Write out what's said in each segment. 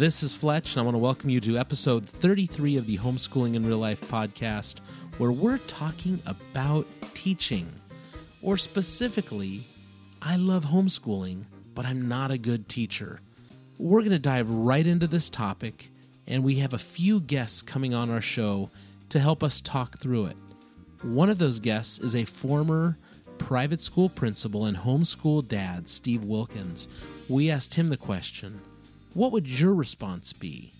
This is Fletch, and I want to welcome you to episode 33 of the Homeschooling in Real Life podcast, where we're talking about teaching. Or specifically, I love homeschooling, but I'm not a good teacher. We're going to dive right into this topic, and we have a few guests coming on our show to help us talk through it. One of those guests is a former private school principal and homeschool dad, Steve Wilkins. We asked him the question What would your response be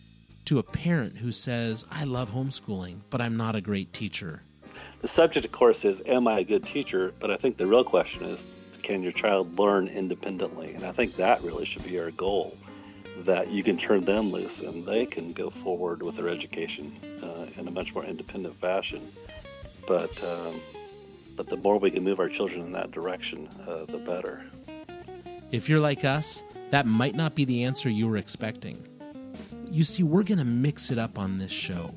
to a parent who says, I love homeschooling, but I'm not a great teacher? The subject, of course, is Am I a good teacher? But I think the real question is Can your child learn independently? And I think that really should be our goal that you can turn them loose and they can go forward with their education uh, in a much more independent fashion. But um, but the more we can move our children in that direction, uh, the better. If you're like us, that might not be the answer you were expecting. You see, we're going to mix it up on this show.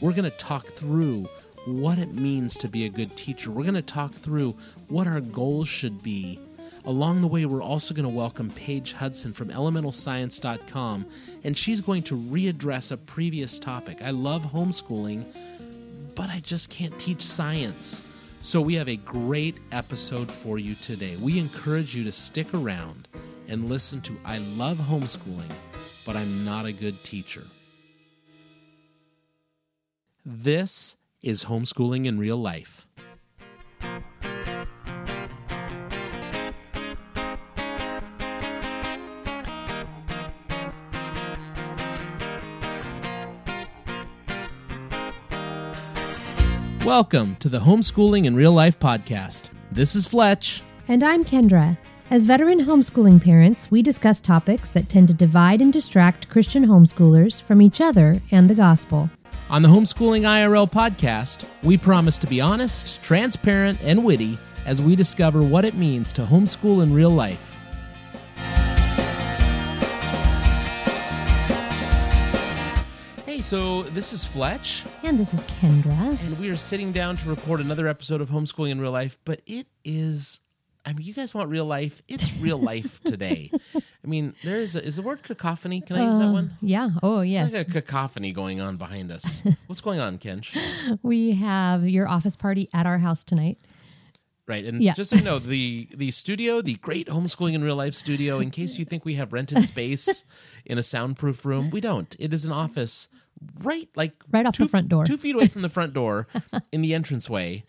We're going to talk through what it means to be a good teacher. We're going to talk through what our goals should be. Along the way, we're also going to welcome Paige Hudson from elementalscience.com, and she's going to readdress a previous topic. I love homeschooling, but I just can't teach science. So, we have a great episode for you today. We encourage you to stick around and listen to I Love Homeschooling, but I'm Not a Good Teacher. This is Homeschooling in Real Life. Welcome to the Homeschooling in Real Life podcast. This is Fletch. And I'm Kendra. As veteran homeschooling parents, we discuss topics that tend to divide and distract Christian homeschoolers from each other and the gospel. On the Homeschooling IRL podcast, we promise to be honest, transparent, and witty as we discover what it means to homeschool in real life. Hey, so this is Fletch, And this is Kendra. and we are sitting down to record another episode of Homeschooling in Real Life, but it is. I mean, you guys want real life? It's real life today. I mean, there is a, is the word cacophony. Can I use that Uh, one? Yeah. Oh, yes. It's like a cacophony going on behind us. What's going on, Kenj? we have your office party at our house tonight. Right, and Yeah. just so you know, the the studio, the great homeschooling in real life studio. In case you think we have rented space in a soundproof room, we don't. It is an office right like Right off the front door. two feet away from the front door, in the entranceway,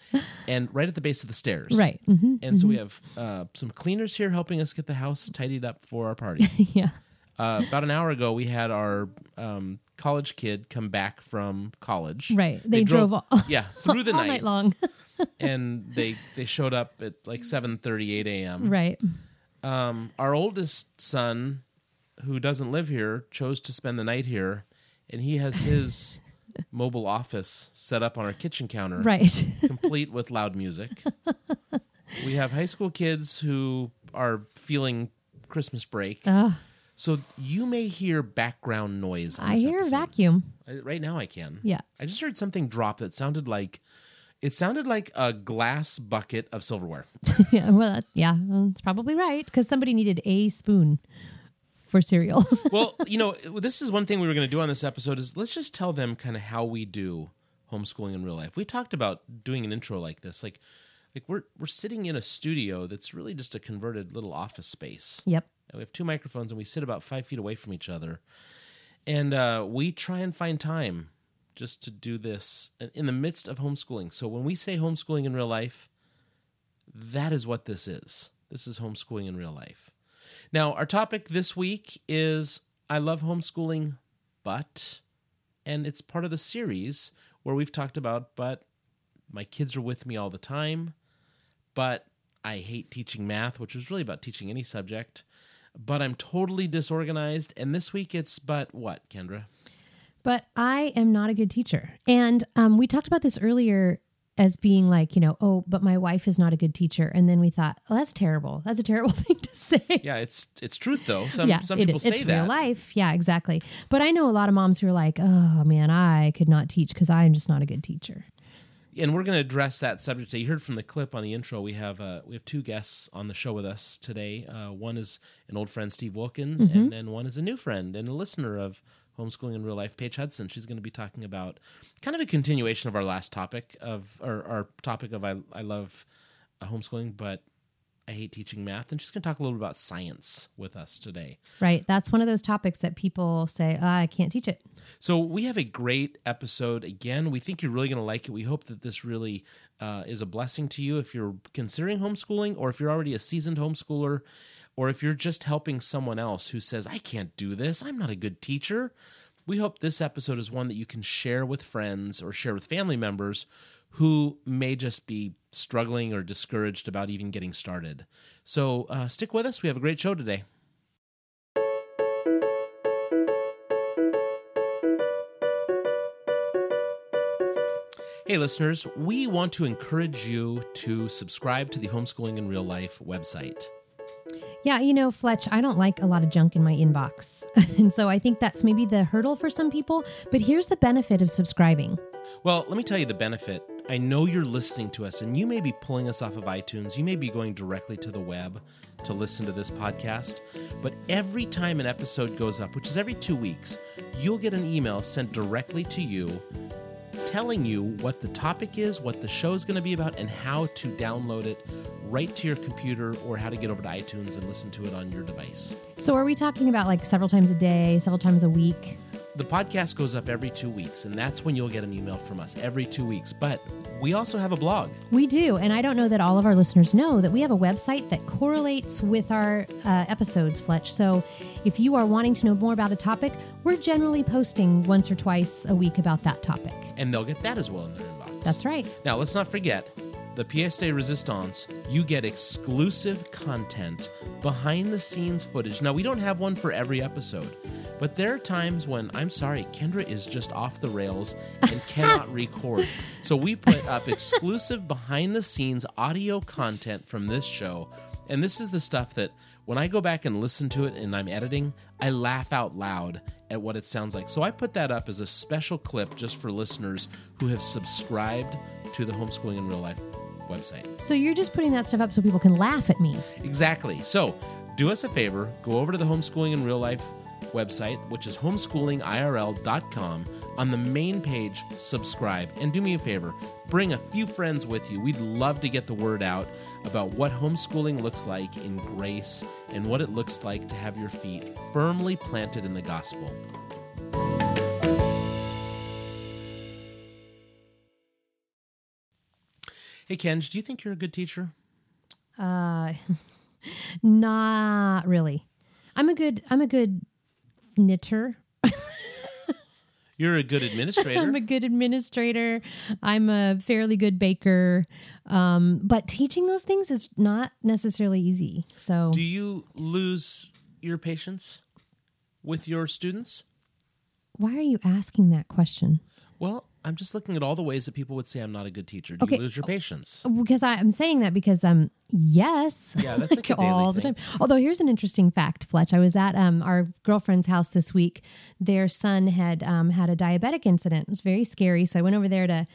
and right at the base of the stairs. Right. hmm And so we have uh, some cleaners here helping us get the house tidied up for our party. yeah. uh, about an hour ago, we had our um, college kid come back from college. Right. They, drove, all, yeah through the all night long. And they they showed up at like 7:30 8 a.m. right. Um, our oldest son, who doesn't live here, chose to spend the night here, and he has his mobile office set up on our kitchen counter, Right. complete with loud music. we have high school kids who are feeling Christmas break, Ugh, so you may hear background noise. I hear a vacuum. I- Right now, I can. Yeah. I just heard something drop that sounded like it sounded like a glass bucket of silverware. yeah. Well, that, yeah. well, It's probably right because somebody needed a spoon for cereal. well, you know, this is one thing we were going to do on this episode is let's just tell them kind of how we do homeschooling in real life. We talked about doing an intro like this, like like we're we're sitting in a studio that's really just a converted little office space. yep. And we have two microphones and we sit about five feet away from each other, and uh, we try and find time just to do this in the midst of homeschooling. So when we say homeschooling in real life, that is what this is. This is homeschooling in real life. Now, our topic this week is I love homeschooling, but, and it's part of the series where we've talked about, but my kids are with me all the time, but I hate teaching math, which was really about teaching any subject, but I'm totally disorganized. And this week it's, but what, Kendra? But I am not a good teacher. And um, we talked about this earlier as being like, you know, oh, but my wife is not a good teacher. And then we thought, oh, that's terrible. That's a terrible thing to say. Yeah, it's it's truth though. Some yeah, some people is. say it's that. real life. Yeah, exactly. But I know a lot of moms who are like, oh man, I could not teach because I'm just not a good teacher. and we're going to address that subject today. You heard from the clip on the intro. We have uh, we have two guests on the show with us today. Uh, one is an old friend, Steve Wilkins, Mm-hmm. and then one is a new friend and a listener of homeschooling in real life, Paige Hudson. She's going to be talking about kind of a continuation of our last topic of or our topic of I I love uh, homeschooling, but I hate teaching math, and she's going to talk a little bit about science with us today. Right. That's one of those topics that people say, "Ah, I can't teach it. So we have a great episode again. We think you're really going to like it. We hope that this really uh, is a blessing to you if you're considering homeschooling, or if you're already a seasoned homeschooler, or if you're just helping someone else who says, "I can't do this. I'm not a good teacher." We hope this episode is one that you can share with friends or share with family members who may just be struggling or discouraged about even getting started. So uh, stick with us. We have a great show today. Hey, listeners, we want to encourage you to subscribe to the Homeschooling in Real Life website. Yeah, you know, Fletch, I don't like a lot of junk in my inbox. and so I think that's maybe the hurdle for some people. But here's the benefit of subscribing. Well, let me tell you the benefit. I know you're listening to us, and you may be pulling us off of iTunes. You may be going directly to the web to listen to this podcast. But every time an episode goes up, which is every two weeks, you'll get an email sent directly to you telling you what the topic is, what the show is going to be about, and how to download it right to your computer or how to get over to iTunes and listen to it on your device. So are we talking about like several times a day, several times a week? The podcast goes up every two weeks, and that's when you'll get an email from us every two weeks. But we also have a blog. We do. And I don't know that all of our listeners know that we have a website that correlates with our uh, episodes, Fletch. So if you are wanting to know more about a topic, we're generally posting once or twice a week about that topic. and they'll get that as well in their inbox. That's right. Now, let's not forget the pièce de resistance. You get exclusive content, behind the scenes footage. Now, we don't have one for every episode, but there are times when I'm sorry, Kendra is just off the rails and cannot record. So we put up exclusive behind the scenes audio content from this show. And this is the stuff that when I go back and listen to it and I'm editing, I laugh out loud at what it sounds like. So I put that up as a special clip just for listeners who have subscribed to the Homeschooling in Real Life website. So you're just putting that stuff up so people can laugh at me. Exactly. So do us a favor, go over to the Homeschooling in Real Life website, which is homeschoolingirl.com. On the main page, subscribe. And do me a favor, bring a few friends with you. We'd love to get the word out about what homeschooling looks like in grace and what it looks like to have your feet firmly planted in the gospel. Hey, Kenj, do you think you're a good teacher? Uh, not really. I'm a good. I'm a good knitter. You're a good administrator. I'm a good administrator. I'm a fairly good baker. Um, but teaching those things is not necessarily easy. So Do you lose your patience with your students? why are you asking that question? Well, I'm just looking at all the ways that people would say I'm not a good teacher. Do Okay. you lose your patience? Because I, I'm saying that because um yes, Yeah, that's like a daily all the thing. time. Although here's an interesting fact, Fletch. I was at um our girlfriend's house this week. Their son had um had a diabetic incident. It was very scary. So I went over there to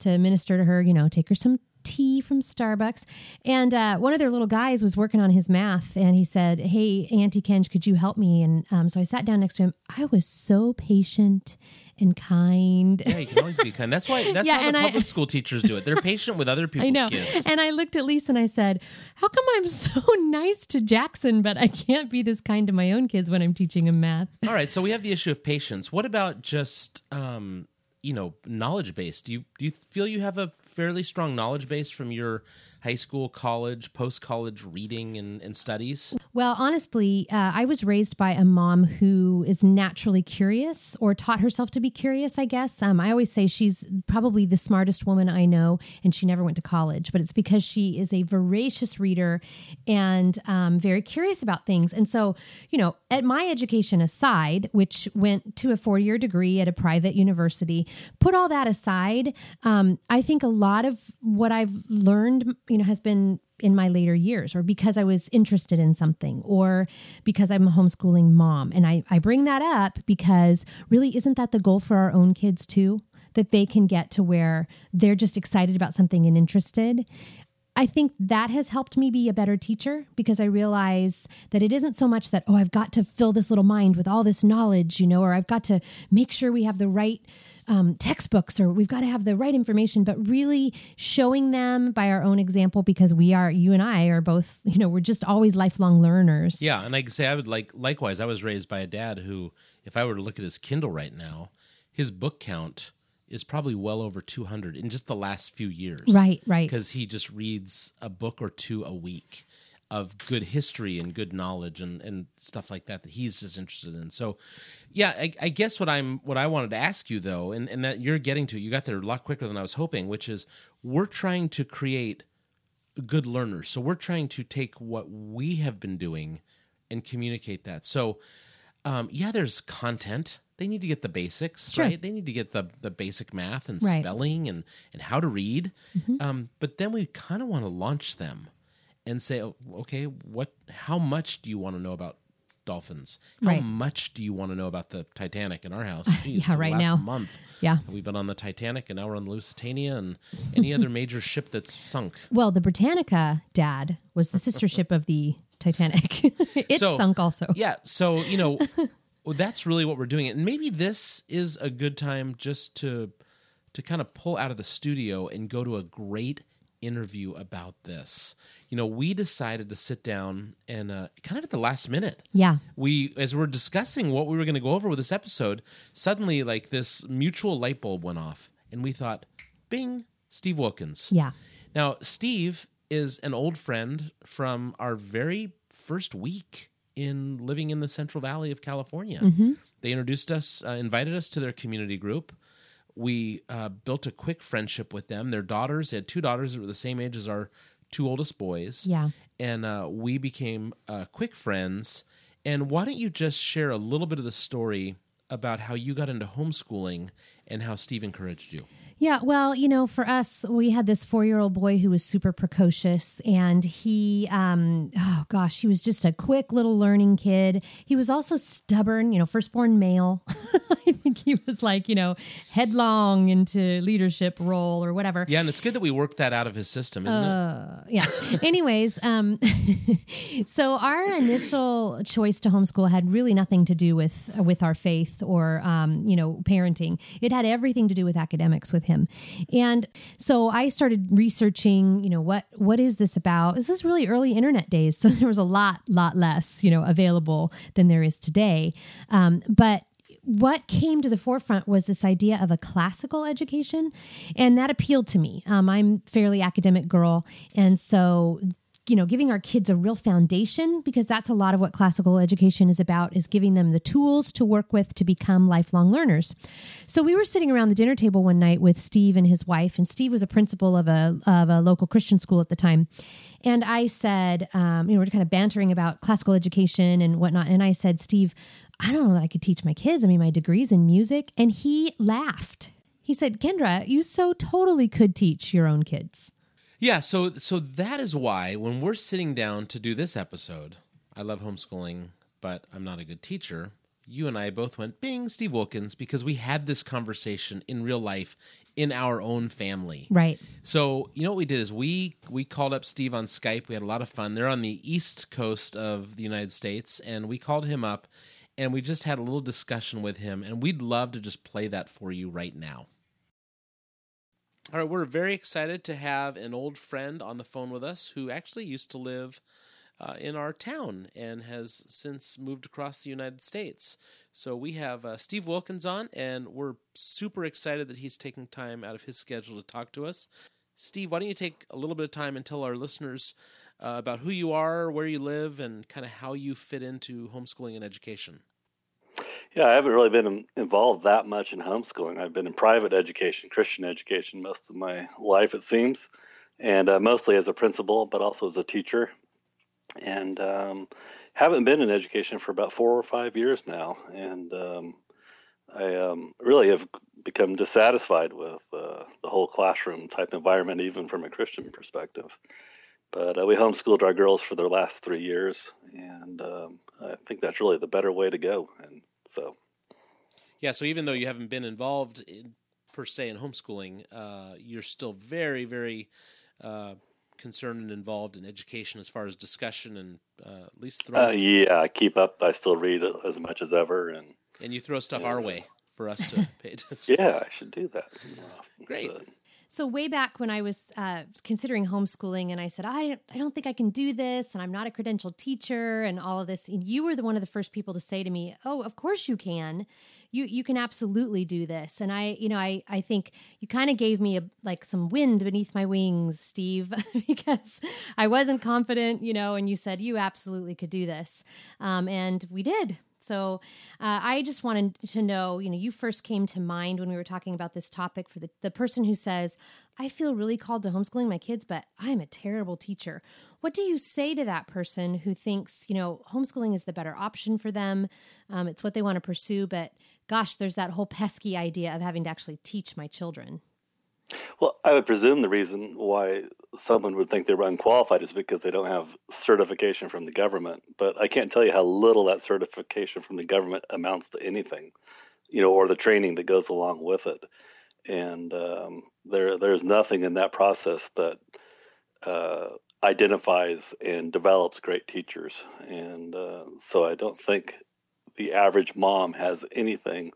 to minister to her. You know, take her some tea from Starbucks. And uh, one of their little guys was working on his math, and he said, "Hey, Auntie Kenj, could you help me?" And um, so I sat down next to him. I was so patient and kind. Yeah, you can always be kind. That's why. That's Yeah, how the and I- public school teachers do it. They're patient with other people's I know. kids. And I looked at Lisa and I said, How come I'm so nice to Jackson, but I can't be this kind to my own kids when I'm teaching him math? All right, so we have the issue of patience. What about just um, you know knowledge base? Do you do you feel you have a fairly strong knowledge base from your high school, college, post college reading and, and studies? Well, honestly, uh, I was raised by a mom who is naturally curious or taught herself to be curious, I guess. Um, I always say she's probably the smartest woman I know, and she never went to college, but it's because she is a voracious reader and um, very curious about things. And so, you know, at my education aside, which went to a four year degree at a private university, put all that aside, um, I think a lot of what I've learned, you know, has been in my later years or because I was interested in something or because I'm a homeschooling mom. And I, I bring that up because really, isn't that the goal for our own kids too? that they can get to where they're just excited about something and interested. I think that has helped me be a better teacher because I realize that it isn't so much that, oh, I've got to fill this little mind with all this knowledge, you know, or I've got to make sure we have the right um, textbooks or we've got to have the right information, but really showing them by our own example because we are, you and I are both, you know, we're just always lifelong learners. Yeah. And I can say I would like, likewise, I was raised by a dad who, if I were to look at his Kindle right now, his book count is probably well over 200 in just the last few years. Right, right. Because he just reads a book or two a week of good history and good knowledge and, and stuff like that that he's just interested in. So, yeah, I, I guess what I'm what I wanted to ask you though, and, and that you're getting to, you got there a lot quicker than I was hoping, which is we're trying to create good learners. So we're trying to take what we have been doing and communicate that. So, um, yeah, there's content they need to get the basics Sure. right they need to get the the basic math and Right. spelling and and how to read Mm-hmm. um, but then we kind of want to launch them and say oh, okay what how much do you want to know about dolphins how Right. much do you want to know about the titanic in our house Geez, Yeah, right last now. month Yeah. we've been on the titanic and now we're on the lusitania and any other major ship that's sunk Well, the Britannic, Dad, was the sister ship of the Titanic. it So- sunk also. yeah so you know well, that's really what we're doing and maybe this is a good time just to to kind of pull out of the studio and go to a great interview about this you know we decided to sit down and uh, kind of at the last minute Yeah. we as we're discussing what we were going to go over with this episode suddenly like this mutual light bulb went off and we thought bing steve wilkins Yeah. now, Steve is an old friend from our very first week in living in the Central Valley of California. They introduced us, uh, invited us to their community group. We uh, built a quick friendship with them. Their daughters, they had two daughters that were the same age as our two oldest boys. Yeah. And uh, we became uh, quick friends. And why don't you just share a little bit of the story about how you got into homeschooling and how Steve encouraged you? Yeah, well, you know, for us, we had this four year old boy who was super precocious, and he, um, oh gosh, he was just a quick little learning kid. He was also stubborn, you know, firstborn male. I think he was like, you know, headlong into leadership role or whatever. Yeah, and it's good that we worked that out of his system, isn't it? Uh, yeah. Anyways, um, so our initial choice to homeschool had really nothing to do with with our faith or um, you know parenting. It had everything to do with academics with him, and so I started researching. You know what what is this about? This is really early internet days, so there was a lot lot less you know available than there is today. Um, but what came to the forefront was this idea of a classical education, and that appealed to me. Um, I'm fairly academic girl, and so you know giving our kids a real foundation because that's a lot of what classical education is about is giving them the tools to work with to become lifelong learners. So we were sitting around the dinner table one night with steve and his wife and steve was a principal of a, of a local christian school at the time. And i said um, you know we're kind of bantering about classical education and whatnot. And i said steve i don't know that i could teach my kids. I mean my degree's in music. And he laughed. He said kendra you so totally could teach your own kids Yeah, so so that is why when we're sitting down to do this episode, I love homeschooling, but I'm not a good teacher. You and I both went bing Steve Wilkins because we had this conversation in real life in our own family. right So you know what we did is we we called up Steve on Skype. We had a lot of fun. They're on the east coast of the United States, and we called him up, and we just had a little discussion with him. And we'd love to just play that for you right now. All right, we're very excited to have an old friend on the phone with us who actually used to live uh, in our town and has since moved across the United States. So we have uh, Steve Wilkins on, and we're super excited that he's taking time out of his schedule to talk to us. Steve, why don't you take a little bit of time and tell our listeners uh, about who you are, where you live, and kind of how you fit into homeschooling and education? Yeah, I haven't really been involved that much in homeschooling. I've been in private education, Christian education, most of my life, it seems, and uh, mostly as a principal, but also as a teacher. And um, haven't been in education for about four or five years now, and um, I um, really have become dissatisfied with uh, the whole classroom type environment, even from a Christian perspective. But uh, we homeschooled our girls for their last three years, and um, I think that's really the better way to go. And so, Yeah, so even though you haven't been involved in, per se in homeschooling, uh, you're still very, very uh, concerned and involved in education as far as discussion and uh, at least throw. Uh, yeah, I keep up. I still read as much as ever, and and you throw stuff our way for us to pay attention. yeah, I should do that. Great. So way back when I was uh, considering homeschooling, and I said, I, I don't think I can do this, and I'm not a credentialed teacher, and all of this. And you were the one of the first people to say to me, "Oh, of course you can. You you can absolutely do this." And I, you know, I I think you kind of gave me a like some wind beneath my wings, Steve, because I wasn't confident, you know. And you said you absolutely could do this, um, and we did. So uh, I just wanted to know, you know, you first came to mind when we were talking about this topic for the, the person who says, I feel really called to homeschooling my kids, but I'm a terrible teacher. What do you say to that person who thinks, you know, homeschooling is the better option for them? Um, it's what they want to pursue, but gosh, there's that whole pesky idea of having to actually teach my children. Well, I would presume the reason why someone would think they're unqualified is because they don't have certification from the government. But I can't tell you how little that certification from the government amounts to anything, you know, or the training that goes along with it. And um, there, there's nothing in that process that uh, identifies and develops great teachers. And uh, so I don't think the average mom has anything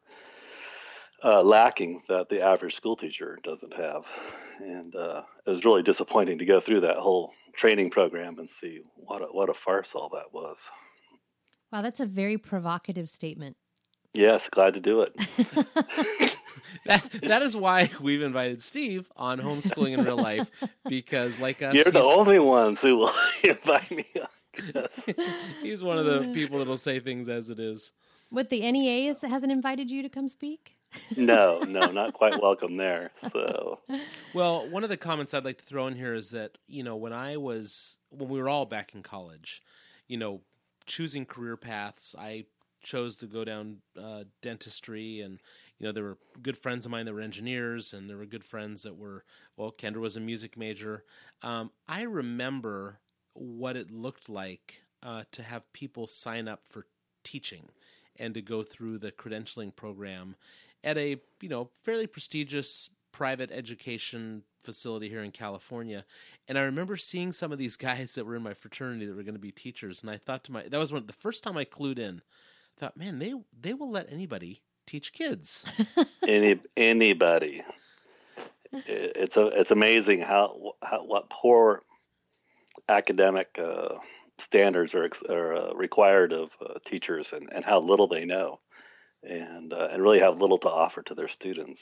uh, lacking that the average school teacher doesn't have. And uh, it was really disappointing to go through that whole training program and see what a, what a farce all that was. Wow, that's a very provocative statement. Yes, glad to do it. that, that is why we've invited Steve on homeschooling in real life because, like us, you're the only ones who will invite me on. he's one of the people that'll say things as it is. What the NEA is, hasn't invited you to come speak? No, no, not quite welcome there. So, well, one of the comments I'd like to throw in here is that you know when I was when we were all back in college, you know, choosing career paths, I chose to go down uh, dentistry, and you know there were good friends of mine that were engineers, and there were good friends that were well. Kendra was a music major. Um, I remember what it looked like uh, to have people sign up for teaching and to go through the credentialing program at a you know fairly prestigious private education facility here in California. And I remember seeing some of these guys that were in my fraternity that were going to be teachers, and I thought to my that was one the first time I clued in. I thought, man, they they will let anybody teach kids. Any anybody. It's a it's amazing how, how what poor academic uh, standards are, are uh, required of uh, teachers and, and how little they know and uh, and really have little to offer to their students.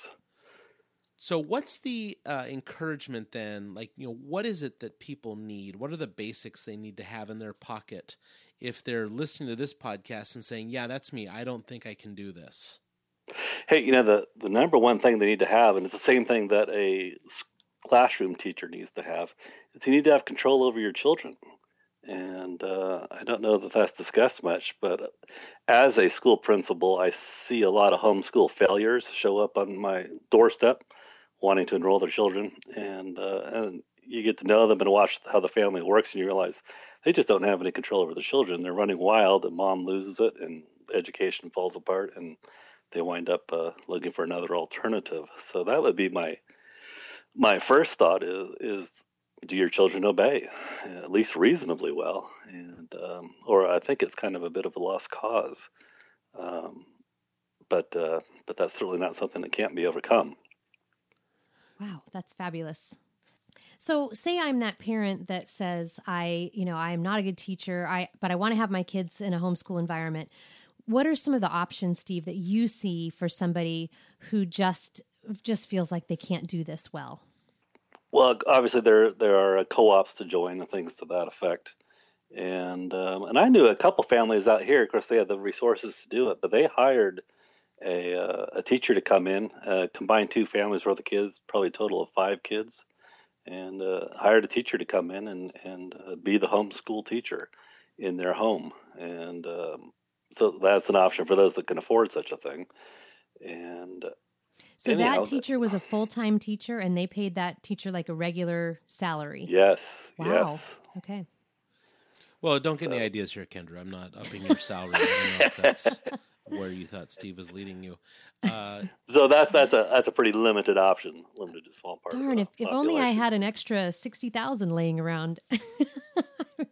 So, what's the uh, encouragement then? Like, you know, what is it that people need? What are the basics they need to have in their pocket if they're listening to this podcast and saying, "Yeah, that's me. I don't think I can do this." Hey, you know, the the number one thing they need to have, and it's the same thing that a classroom teacher needs to have, is you need to have control over your children and uh, I don't know that that's discussed much, but as a school principal, I see a lot of homeschool failures show up on my doorstep, wanting to enroll their children, and uh, and you get to know them and watch how the family works, and you realize they just don't have any control over the children. They're running wild, and mom loses it, and education falls apart, and they wind up uh, looking for another alternative. So that would be my my first thought is is do your children obey at least reasonably well. And um, or i think it's kind of a bit of a lost cause. Um, but uh, but that's certainly not something that can't be overcome. Wow that's fabulous. So say i'm that parent that says i you know i'm not a good teacher i but i want to have my kids in a homeschool environment. What are some of the options steve that you see for somebody who just just feels like they can't do this well well, obviously there there are co-ops to join and things to that effect, and um, and I knew a couple families out here. Of course, they had the resources to do it, but they hired a uh, a teacher to come in, uh, combined two families for the kids, probably a total of five kids, and uh, hired a teacher to come in and and uh, be the homeschool teacher in their home, and um, so that's an option for those that can afford such a thing, and so Anyhow, that teacher was a full time teacher, and they paid that teacher like a regular salary. Yes. Wow. Yes. Okay. Well, don't get any ideas here, Kendra. I'm not upping your salary. I don't know if that's where you thought Steve was leading you. Uh, so that's that's a that's a pretty limited option, limited to small part. Darn! If, if only I had an extra sixty thousand laying around.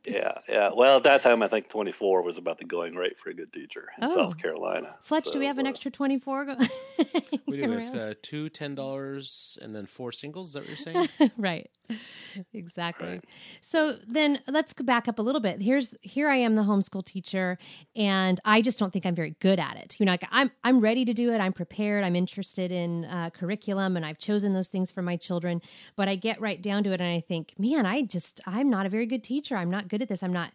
yeah, yeah. Well, at that time, I think twenty four was about the going rate for a good teacher in oh. South Carolina. Fletch, so, do we have an uh, extra twenty four? we do. have uh, two ten dollars and then four singles. Is that what you're saying? right. Exactly. Right. So then let's go back up a little bit. Here's here I am, the homeschool teacher, and I just don't think I'm very good at it. You know, like I'm I'm ready to do it. I'm prepared. I'm interested in uh, curriculum, and I've chosen those things for my children. But I get right down to it, and I think, man, I just I'm not a very good teacher. I'm not good at this. I'm not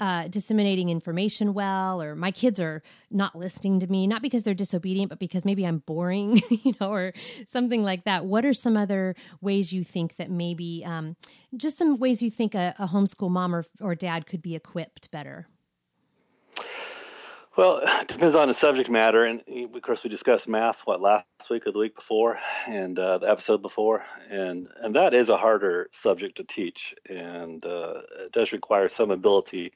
uh, disseminating information well, or my kids are not listening to me, not because they're disobedient, but because maybe I'm boring, you know, or something like that. What are some other ways you think that maybe um, just some ways you think a, a homeschool mom or, or dad could be equipped better? Well, it depends on the subject matter, and of course we discussed math what last week or the week before, and uh, the episode before, and and that is a harder subject to teach, and uh, it does require some ability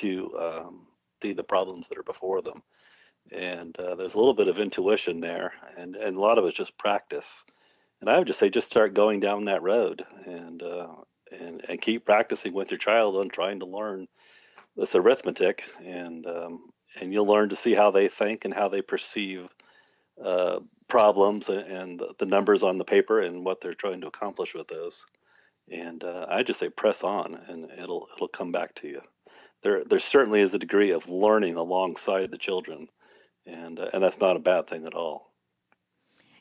to um, see the problems that are before them. And uh, there's a little bit of intuition there, and, and a lot of it's just practice. And I would just say, just start going down that road, and uh, and and keep practicing with your child on trying to learn this arithmetic, and um, and you'll learn to see how they think and how they perceive uh, problems and the numbers on the paper and what they're trying to accomplish with those. And uh, I just say press on, and it'll it'll come back to you there there certainly is a degree of learning alongside the children, and uh, and that's not a bad thing at all.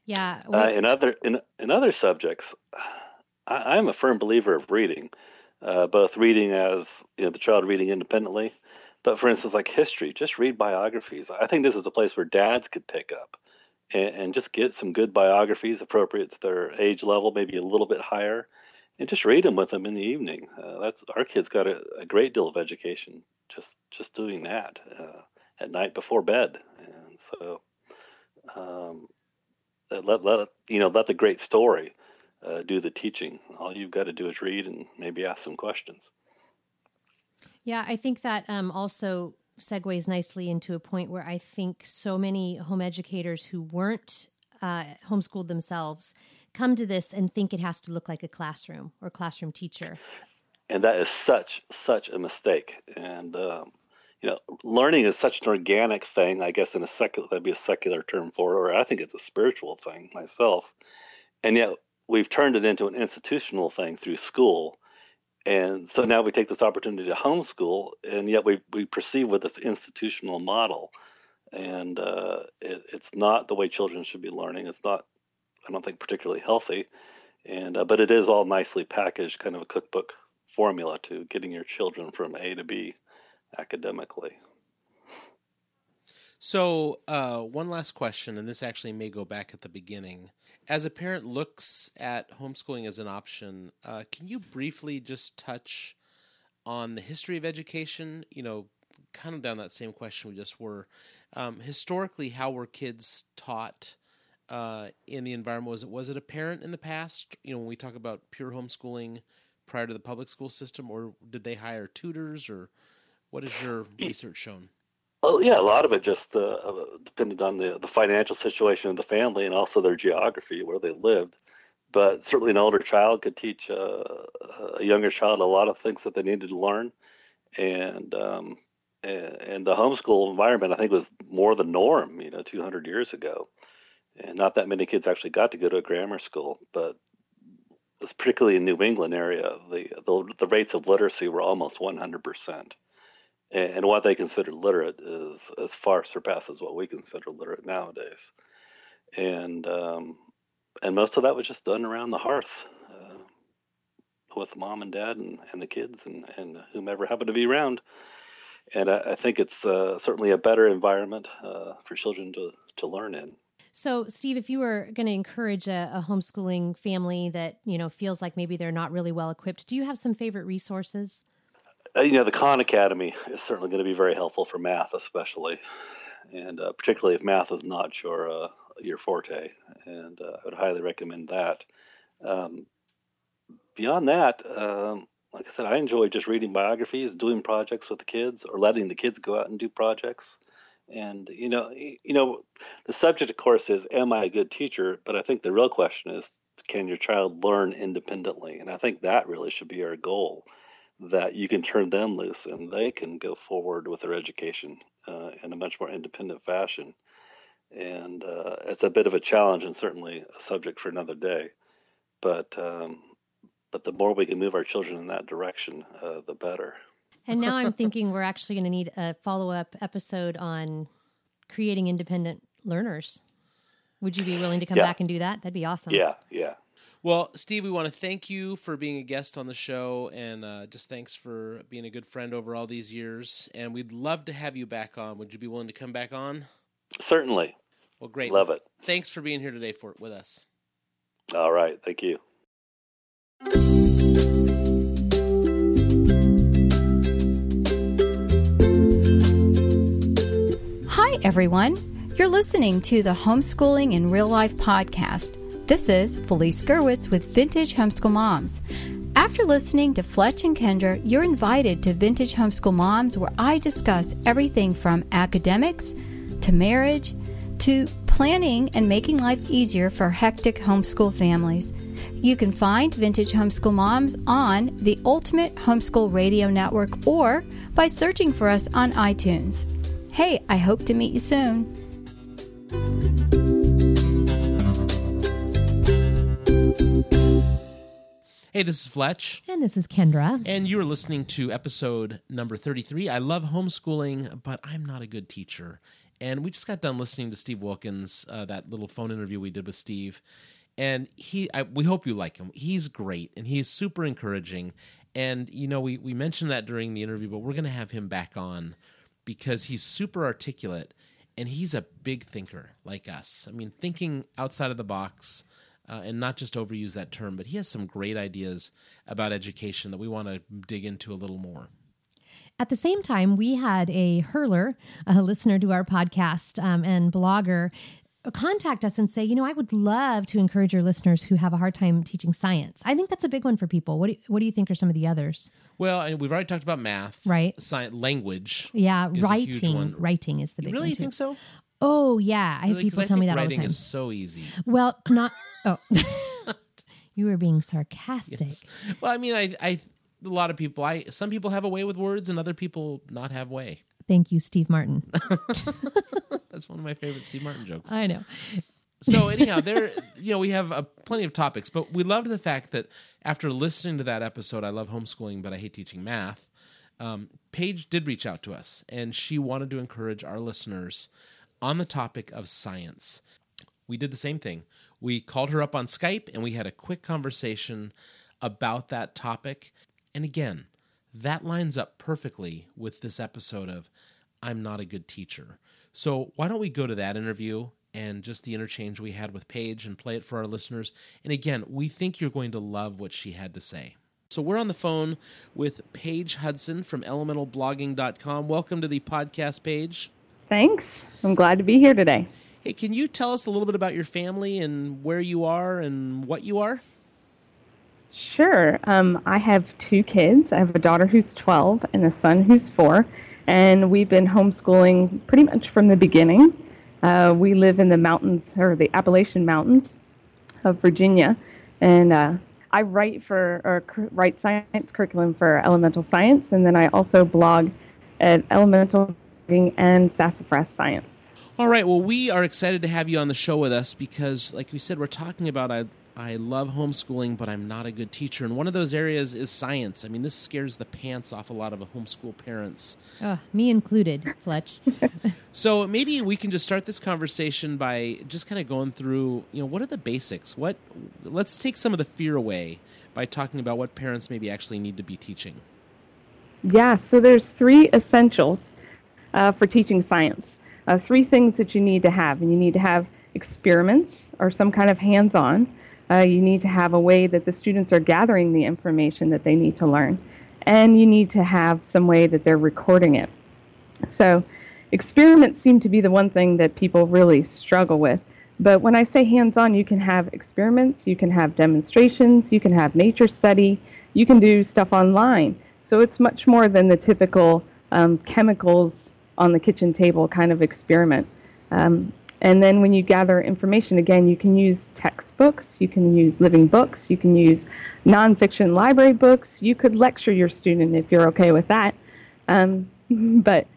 Yeah. Uh, in other in in other subjects, I, am a firm believer of reading, uh, both reading as you know the child reading independently, but for instance like history, just read biographies. I think this is a place where dads could pick up. And, and just get some good biographies appropriate to their age level, maybe a little bit higher, and just read them with them in the evening. Uh, that's our kids got a, a, great deal of education just just doing that uh, at night before bed, and so um, let let you know let the great story uh, do the teaching. All you've got to do is read and maybe ask some questions. Yeah, I think that um, also segues nicely into a point where I think so many home educators who weren't uh, homeschooled themselves come to this and think it has to look like a classroom or classroom teacher. And that is such such a mistake. And um, you know, learning is such an organic thing. I guess in a secular that'd be a secular term for it, or I think it's a spiritual thing myself. And yet we've turned it into an institutional thing through school. And so now we take this opportunity to homeschool, and yet we we perceive with this institutional model, and uh, it, it's not the way children should be learning. It's not I don't think particularly healthy. And uh, but it is all nicely packaged, kind of a cookbook formula to getting your children from A to B academically. So, uh, one last question, and this actually may go back at the beginning. As a parent looks at homeschooling as an option, uh, can you briefly just touch on the history of education? You know, kind of down that same question we just were. Um, historically, how were kids taught uh, in the environment? Was it was it apparent in the past? You know, when we talk about pure homeschooling prior to the public school system, or did they hire tutors, or what has your research shown? Well, yeah, a lot of it just uh, uh, depended on the the financial situation of the family and also their geography where they lived. But certainly, an older child could teach uh, a younger child a lot of things that they needed to learn, and um, and, and the homeschool environment I think was more the norm, you know, 200 years ago. And not that many kids actually got to go to a grammar school, but particularly in New England area, the, the, the rates of literacy were almost 100 percent, and what they consider literate is as far surpasses what we consider literate nowadays, and um, and most of that was just done around the hearth uh, with mom and dad and, and the kids and, and whomever happened to be around. And I, I think it's uh, certainly a better environment uh, for children to, to learn in. So, Steve, if you were going to encourage a, a, homeschooling family that you know feels like maybe they're not really well equipped, do you have some favorite resources? Uh, you know, the Khan Academy is certainly going to be very helpful for math, especially, and uh, particularly if math is not your uh, your forte. And uh, I would highly recommend that. Um, beyond that, um, like I said, I enjoy just reading biographies, doing projects with the kids, or letting the kids go out and do projects And you know, you know, the subject, of course, is "Am I a good teacher?" But I think the real question is, can your child learn independently? And I think that really should be our goal. That you can turn them loose and they can go forward with their education uh, in a much more independent fashion. And uh, it's a bit of a challenge and certainly a subject for another day. But um, but the more we can move our children in that direction, uh, the better. And now I'm thinking we're actually going to need a follow up episode on creating independent learners. Would you be willing to come Yeah. back and do that? That'd be awesome. Yeah, yeah. Well, Steve, we want to thank you for being a guest on the show, and uh, just thanks for being a good friend over all these years. And we'd love to have you back on. Would you be willing to come back on? Certainly. Well, great. Love it. Thanks for being here today for with us. All right. Thank you. Hi, everyone. You're listening to the Homeschooling in Real Life podcast. This is Felice Gerwitz with Vintage Homeschool Moms. After listening to Fletch and Kendra, you're invited to Vintage Homeschool Moms, where I discuss everything from academics to marriage to planning and making life easier for hectic homeschool families. You can find Vintage Homeschool Moms on the Ultimate Homeschool Radio Network or by searching for us on iTunes. Hey, I hope to meet you soon. Hey, this is Fletch, And this is Kendra. and you are listening to episode number 33. I love homeschooling, but I'm not a good teacher. And we just got done listening to Steve Wilkins, uh, that little phone interview we did with Steve. And he, I, we hope you like him. He's great, and he's super encouraging. And you know, we we mentioned that during the interview, but we're going to have him back on because he's super articulate and he's a big thinker like us. I mean, thinking outside of the box uh, and not just overuse that term, but he has some great ideas about education that we want to dig into a little more. At the same time, we had a hurler, a listener to our podcast um, and blogger, contact us and say, you know, I would love to encourage your listeners who have a hard time teaching science. I think that's a big one for people. What do you, what do you think are some of the others? Well, and we've already talked about math, Right. Science, language. Yeah, is a huge writing. Writing is the You big really one too. think so? Oh yeah, I have? 'Cause people tell me that all the writing time. is so easy. Well, not oh. you were being sarcastic. Yes. Well, I mean, I, I, a lot of people, I, some people have a way with words, and other people not have way. Thank you, Steve Martin. That's one of my favorite Steve Martin jokes. I know. so anyhow, there, you know, we have uh, plenty of topics, but we loved the fact that after listening to that episode, I love homeschooling, but I hate teaching math. Um, Paige did reach out to us, and she wanted to encourage our listeners on the topic of science. We did the same thing. We called her up on Skype, and we had a quick conversation about that topic. And again, that lines up perfectly with this episode of I'm not a good teacher. So why don't we go to that interview and just the interchange we had with Paige and play it for our listeners? And again, we think you're going to love what she had to say. So we're on the phone with Paige Hudson from elementalblogging.com. Welcome to the podcast, Paige. Thanks. I'm glad to be here today. Hey, can you tell us a little bit about your family and where you are and what you are? Sure. Um, I have two kids. I have a daughter who's 12 and a son who's four, and we've been homeschooling pretty much from the beginning. Uh, we live in the mountains, or the Appalachian Mountains of Virginia, and uh, I write for or write science curriculum for Elemental Science, and then I also blog at Elemental and Sassafras Science. All right. Well, we are excited to have you on the show with us because, like we said, we're talking about I I love homeschooling, but I'm not a good teacher, and one of those areas is science. I mean, this scares the pants off a lot of homeschool parents. Ugh, me included, Fletch. So maybe we can just start this conversation by just kind of going through, you know, what are the basics? What let's take some of the fear away by talking about what parents maybe actually need to be teaching. Yeah, so there's three essentials uh, for teaching science. Uh, three things that you need to have, and you need to have experiments or some kind of hands-on. Uh, you need to have a way that the students are gathering the information that they need to learn, and you need to have some way that they're recording it. So, experiments seem to be the one thing that people really struggle with. But when I say hands on, you can have experiments, you can have demonstrations, you can have nature study, you can do stuff online. So it's much more than the typical um, chemicals on the kitchen table kind of experiment. Um, and then when you gather information, again, you can use textbooks, you can use living books, you can use nonfiction library books. You could lecture your student if you're okay with that. Um, but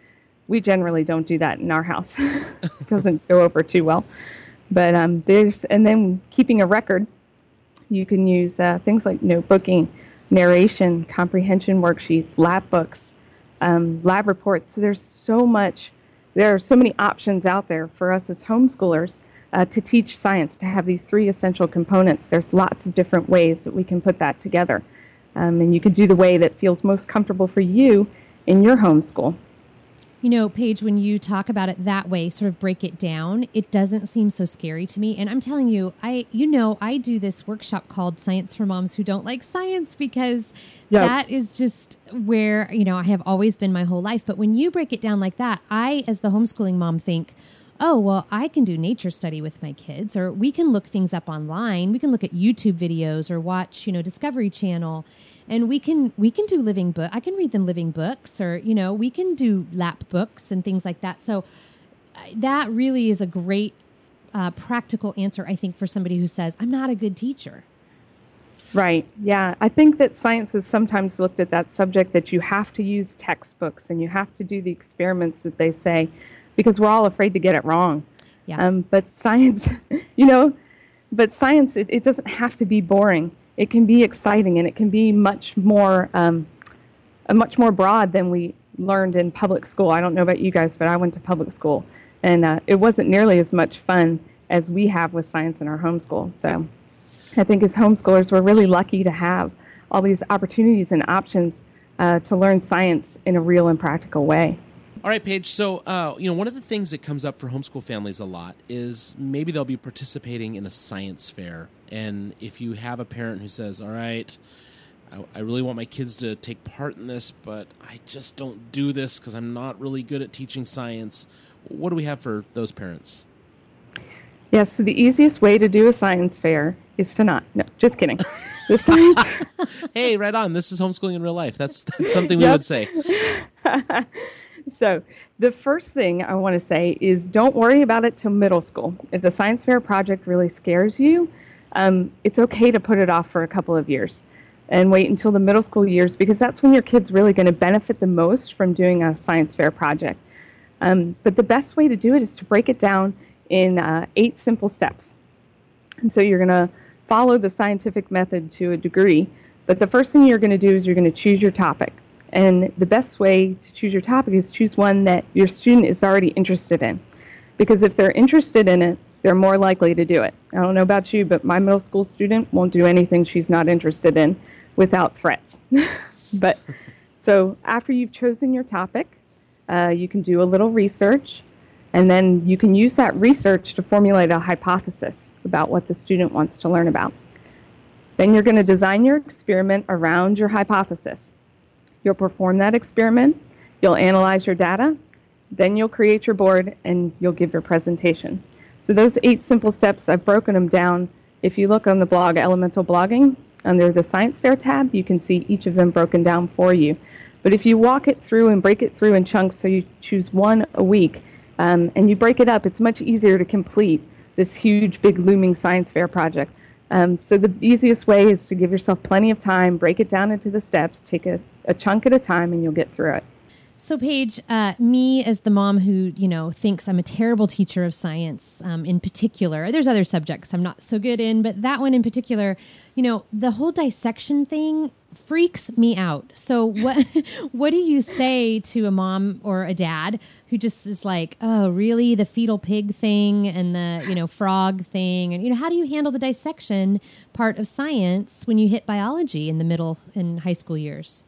we generally don't do that in our house. it doesn't go over too well. But um, there's, and then keeping a record, you can use uh, things like notebooking, narration, comprehension worksheets, lab books, um, lab reports. So there's so much, there are so many options out there for us as homeschoolers uh, to teach science, to have these three essential components. There's lots of different ways that we can put that together. Um, and you can do the way that feels most comfortable for you in your homeschool. You know, Paige, when you talk about it that way, sort of break it down, it doesn't seem so scary to me. And I'm telling you, I, you know, I do this workshop called Science for Moms Who Don't Like Science because yep. that is just where, you know, I have always been my whole life. But when you break it down like that, I, as the homeschooling mom, think, oh, well, I can do nature study with my kids, or we can look things up online. We can look at YouTube videos or watch, you know, Discovery Channel and we can we can do living book i can read them living books or you know we can do lap books and things like that. So uh, that really is a great uh, practical answer i think for somebody who says i'm not a good teacher. Right. Yeah. I think that science has sometimes looked at that subject that you have to use textbooks and you have to do the experiments that they say because we're all afraid to get it wrong. Yeah. Um, but science you know but science it, it doesn't have to be boring it can be exciting and it can be much more um, much more broad than we learned in public school. I don't know about you guys, but I went to public school, and uh, it wasn't nearly as much fun as we have with science in our homeschool. So I think as homeschoolers, we're really lucky to have all these opportunities and options uh, to learn science in a real and practical way. All right, Paige. So, uh, you know, one of the things that comes up for homeschool families a lot is maybe they'll be participating in a science fair. And if you have a parent who says, all right, I, I really want my kids to take part in this, but I just don't do this because I'm not really good at teaching science, what do we have for those parents? Yes, so the easiest way to do a science fair is to not. No, just kidding. hey, right on. This is homeschooling in real life. That's, that's something we would say. so the first thing I want to say is don't worry about it till middle school. If the science fair project really scares you, um, it's okay to put it off for a couple of years and wait until the middle school years because that's when your kid's really going to benefit the most from doing a science fair project. Um, but the best way to do it is to break it down in uh, eight simple steps. And so you're going to follow the scientific method to a degree, but the first thing you're going to do is you're going to choose your topic. And the best way to choose your topic is choose one that your student is already interested in. Because if they're interested in it, they're more likely to do it. I don't know about you, but my middle school student won't do anything she's not interested in without threats. but so after you've chosen your topic, uh, you can do a little research, and then you can use that research to formulate a hypothesis about what the student wants to learn about. Then you're going to design your experiment around your hypothesis. You'll perform that experiment, you'll analyze your data, then you'll create your board, and you'll give your presentation. So those eight simple steps, I've broken them down. If you look on the blog Elemental Blogging, under the Science Fair tab, you can see each of them broken down for you. But if you walk it through and break it through in chunks, so you choose one a week, um, and you break it up, it's much easier to complete this huge, big, looming science fair project. Um, so the easiest way is to give yourself plenty of time, break it down into the steps, take a, a chunk at a time, and you'll get through it. So, Paige, uh, me as the mom who you know thinks I'm a terrible teacher of science, um, in particular, there's other subjects I'm not so good in, but that one in particular, you know, the whole dissection thing freaks me out. So, what what do you say to a mom or a dad who just is like, oh, really, the fetal pig thing and the you know frog thing, and you know, how do you handle the dissection part of science when you hit biology in the middle and high school years?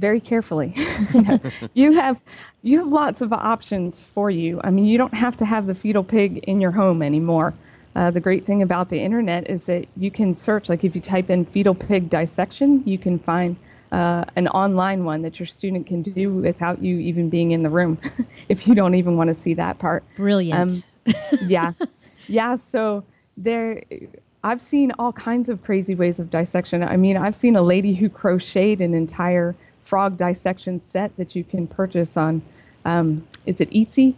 very carefully. you have you have lots of options for you. I mean, you don't have to have the fetal pig in your home anymore. Uh, the great thing about the internet is that you can search, like if you type in fetal pig dissection, you can find uh, an online one that your student can do without you even being in the room, if you don't even want to see that part. Brilliant. Um, yeah, yeah. So there, I've seen all kinds of crazy ways of dissection. I mean, I've seen a lady who crocheted an entire frog dissection set that you can purchase on Um, it's at Etsy.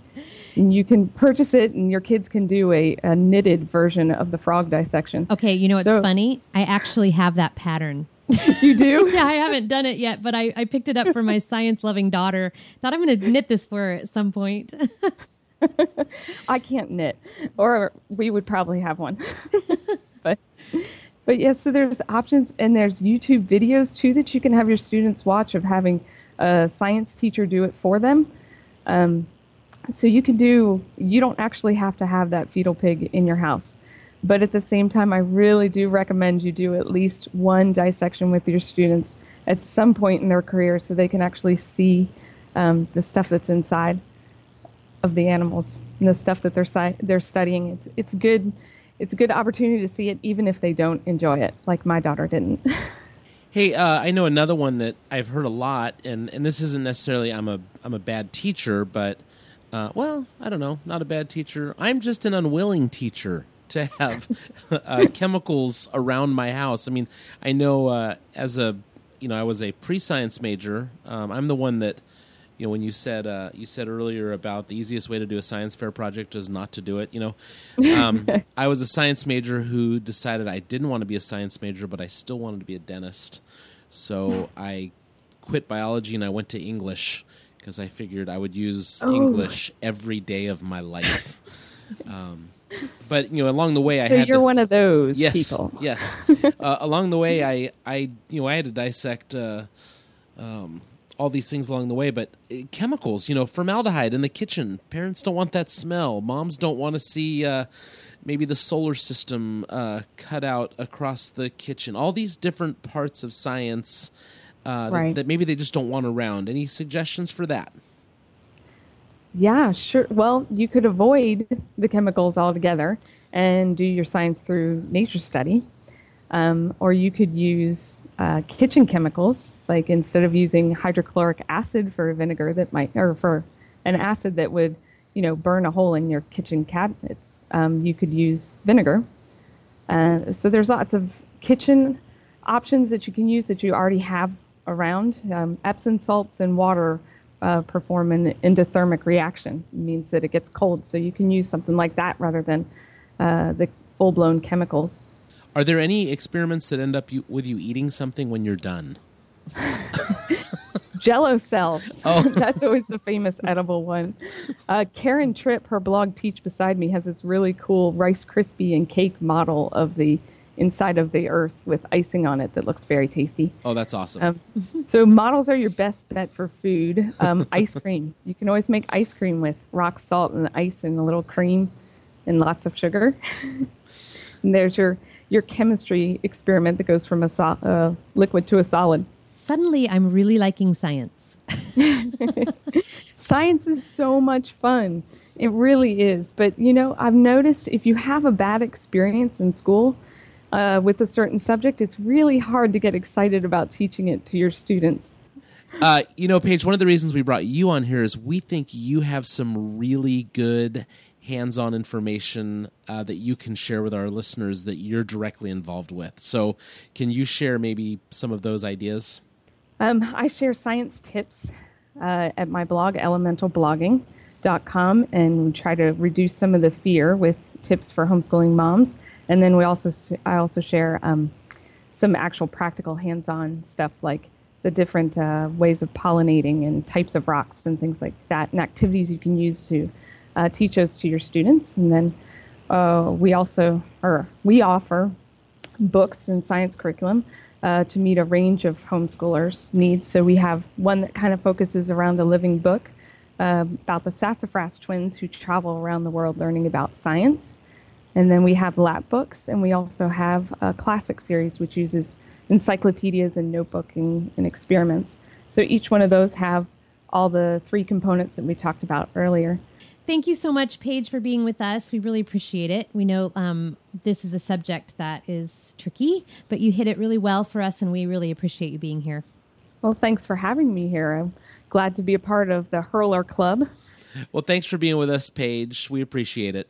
And you can purchase it, and your kids can do a, a knitted version of the frog dissection. Okay, you know what's So- funny? I actually have that pattern. You do? yeah, I haven't done it yet, but I, I picked it up for my science loving daughter. Thought I'm going to knit this for her at some point. I can't knit, or we would probably have one. but but yes, so there's options, and there's YouTube videos too that you can have your students watch of having a science teacher do it for them. Um, so you can do. You don't actually have to have that fetal pig in your house, but at the same time, I really do recommend you do at least one dissection with your students at some point in their career, so they can actually see um, the stuff that's inside of the animals and the stuff that they're si- they're studying. It's it's good. It's a good opportunity to see it, even if they don't enjoy it, like my daughter didn't. Hey, uh, I know another one that I've heard a lot, and, and this isn't necessarily I'm a I'm a bad teacher, but uh, well, I don't know, not a bad teacher. I'm just an unwilling teacher to have uh, chemicals around my house. I mean, I know uh, as a you know I was a pre science major. Um, I'm the one that you know when you said uh, you said earlier about the easiest way to do a science fair project is not to do it. You know, um, I was a science major who decided I didn't want to be a science major, but I still wanted to be a dentist. So I quit biology and I went to English because I figured I would use Oh. English every day of my life. Um, but you know, along the way, I so had you're to, one of those yes, people. yes. uh, along the way, I, I, you know, I had to dissect uh, um, all these things along the way. But uh, chemicals, you know, formaldehyde in the kitchen. Parents don't want that smell. Moms don't want to see uh, maybe the solar system uh, cut out across the kitchen. All these different parts of science uh, that- that maybe they just don't want around. Any suggestions for that? Yeah, sure. Well, you could avoid the chemicals altogether and do your science through nature study. Um, or you could use uh, kitchen chemicals, like instead of using hydrochloric acid for vinegar that might, or for an acid that would, you know, burn a hole in your kitchen cabinets, um, you could use vinegar. Uh, so there's lots of kitchen options that you can use that you already have around. Um, Epsom salts and water uh, perform an endothermic reaction. It means that it gets cold, so you can use something like that rather than uh, the full-blown chemicals. Are there any experiments that end up you, with you eating something when you're done? Jello cells. Oh. That's always the famous edible one. Uh, Karyn Tripp, her blog Teach Beside Me, has this really cool Rice Krispie and cake model of the inside of the earth with icing on it that looks very tasty. Oh, that's awesome. Um, so models are your best bet for food. Um, ice cream. You can always make ice cream with rock salt and ice and a little cream and lots of sugar. and there's your your chemistry experiment that goes from a so- uh, liquid to a solid. Suddenly, I'm really liking science. Science is so much fun. It really is. But you know, I've noticed if you have a bad experience in school uh, with a certain subject, it's really hard to get excited about teaching it to your students. Uh, you know, Paige, one of the reasons we brought you on here is we think you have some really good hands on information uh, that you can share with our listeners that you're directly involved with. So, can you share maybe some of those ideas? Um, I share science tips uh, at my blog, elementalblogging.com, and we try to reduce some of the fear with tips for homeschooling moms. And then we also, I also share um, some actual practical hands-on stuff like the different uh, ways of pollinating and types of rocks and things like that, and activities you can use to uh, teach those to your students. And then uh, we also, or we offer books and science curriculum uh, to meet a range of homeschoolers' needs. So we have one that kind of focuses around a living book uh, about the sassafras twins who travel around the world learning about science. And then we have lap books, and we also have a classic series which uses encyclopedias and notebooking and experiments. So each one of those have all the three components that we talked about earlier. Thank you so much, Paige, for being with us. We really appreciate it. We know um, this is a subject that is tricky, but you hit it really well for us, and we really appreciate you being here. Well, thanks for having me here. I'm glad to be a part of the Hurler Club. Well, thanks for being with us, Paige. We appreciate it.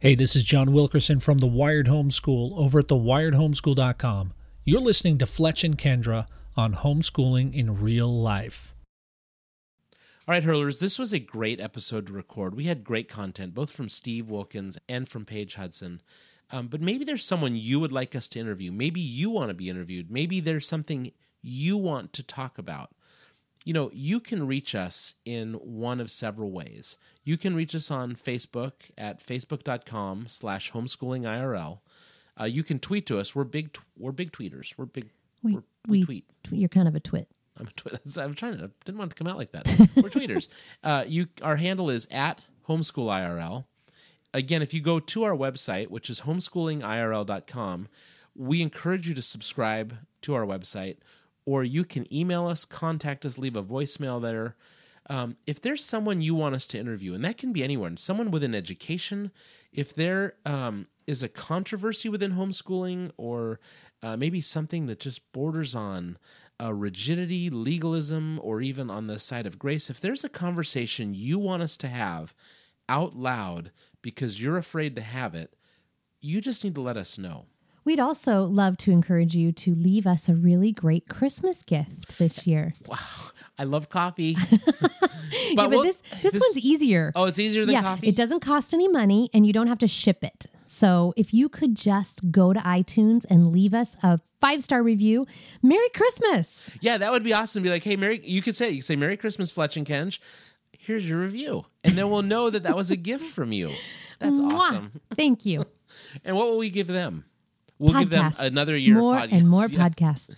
Hey, this is John Wilkerson from the Wired Homeschool over at thewiredhomeschool.com. You're listening to Fletch and Kendra on homeschooling in real life. All right, hurlers, this was a great episode to record. We had great content, both from Steve Wilkins and from Paige Hudson. Um, but maybe there's someone you would like us to interview. Maybe you want to be interviewed. Maybe there's something you want to talk about. You know, you can reach us in one of several ways. You can reach us on Facebook at facebook.com slash homeschoolingirl. Uh, you can tweet to us. We're big. We're big tweeters. We're big. We, we're, we, we tweet. You're kind of a twit. I'm a twit. I'm trying to. Didn't want to come out like that. We're tweeters. Uh, you. Our handle is at homeschoolirl. Again, if you go to our website, which is homeschoolingirl.com, we encourage you to subscribe to our website, or you can email us, contact us, leave a voicemail there. Um, if there's someone you want us to interview, and that can be anyone, someone within education, if there um, is a controversy within homeschooling, or uh, maybe something that just borders on uh, rigidity, legalism, or even on the side of grace, if there's a conversation you want us to have out loud because you're afraid to have it, you just need to let us know. We'd also love to encourage you to leave us a really great Christmas gift this year. Wow, I love coffee. but, yeah, but we'll, this, this, this one's easier. Oh, it's easier than yeah, coffee. It doesn't cost any money, and you don't have to ship it. So if you could just go to iTunes and leave us a five star review, Merry Christmas. Yeah, that would be awesome. Be like, hey, Merry. You could say, you could say, Merry Christmas, Fletch and Kenj. Here's your review, and then we'll know that that was a gift from you. That's Mwah. awesome. Thank you. and what will we give them? We'll podcasts. give them another year more of podcasts. and more Yeah. podcasts.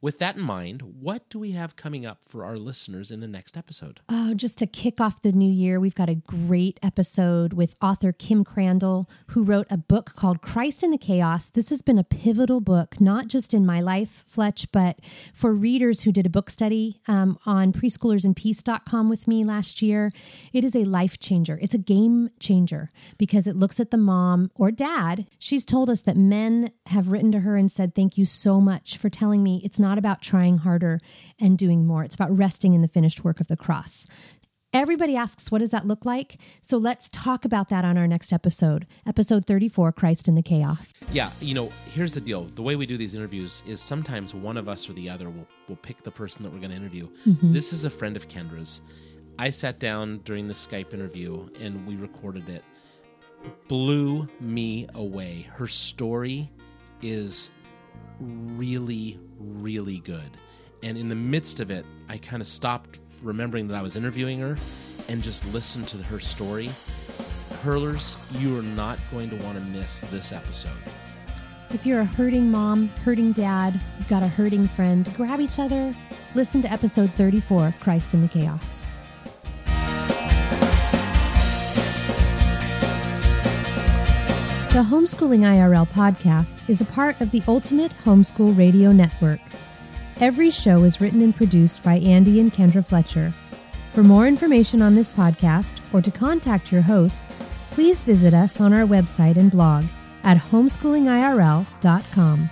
With that in mind, what do we have coming up for our listeners in the next episode? Oh, just to kick off the new year, we've got a great episode with author Kim Crandall, who wrote a book called Christ in the Chaos. This has been a pivotal book, not just in my life, Fletch, but for readers who did a book study um, on preschoolersandpeace.com with me last year. It is a life changer. It's a game changer because it looks at the mom or dad. She's told us that men have written to her and said, Thank you so much for telling me it's not about trying harder and doing more. It's about resting in the finished work of the cross. Everybody asks, what does that look like? So let's talk about that on our next episode, episode 34 Christ in the Chaos. Yeah, you know, here's the deal. The way we do these interviews is sometimes one of us or the other will, will pick the person that we're going to interview. Mm-hmm. This is a friend of Kendra's. I sat down during the Skype interview and we recorded it. Blew me away. Her story is really, really good. And in the midst of it, I kind of stopped remembering that I was interviewing her and just listened to her story. Hurlers, you are not going to want to miss this episode. If you're a hurting mom, hurting dad, you've got a hurting friend, grab each other, listen to episode 34 Christ in the Chaos. The Homeschooling IRL podcast is a part of the Ultimate Homeschool Radio Network. Every show is written and produced by Andy and Kendra Fletcher. For more information on this podcast or to contact your hosts, please visit us on our website and blog at homeschoolingirl.com.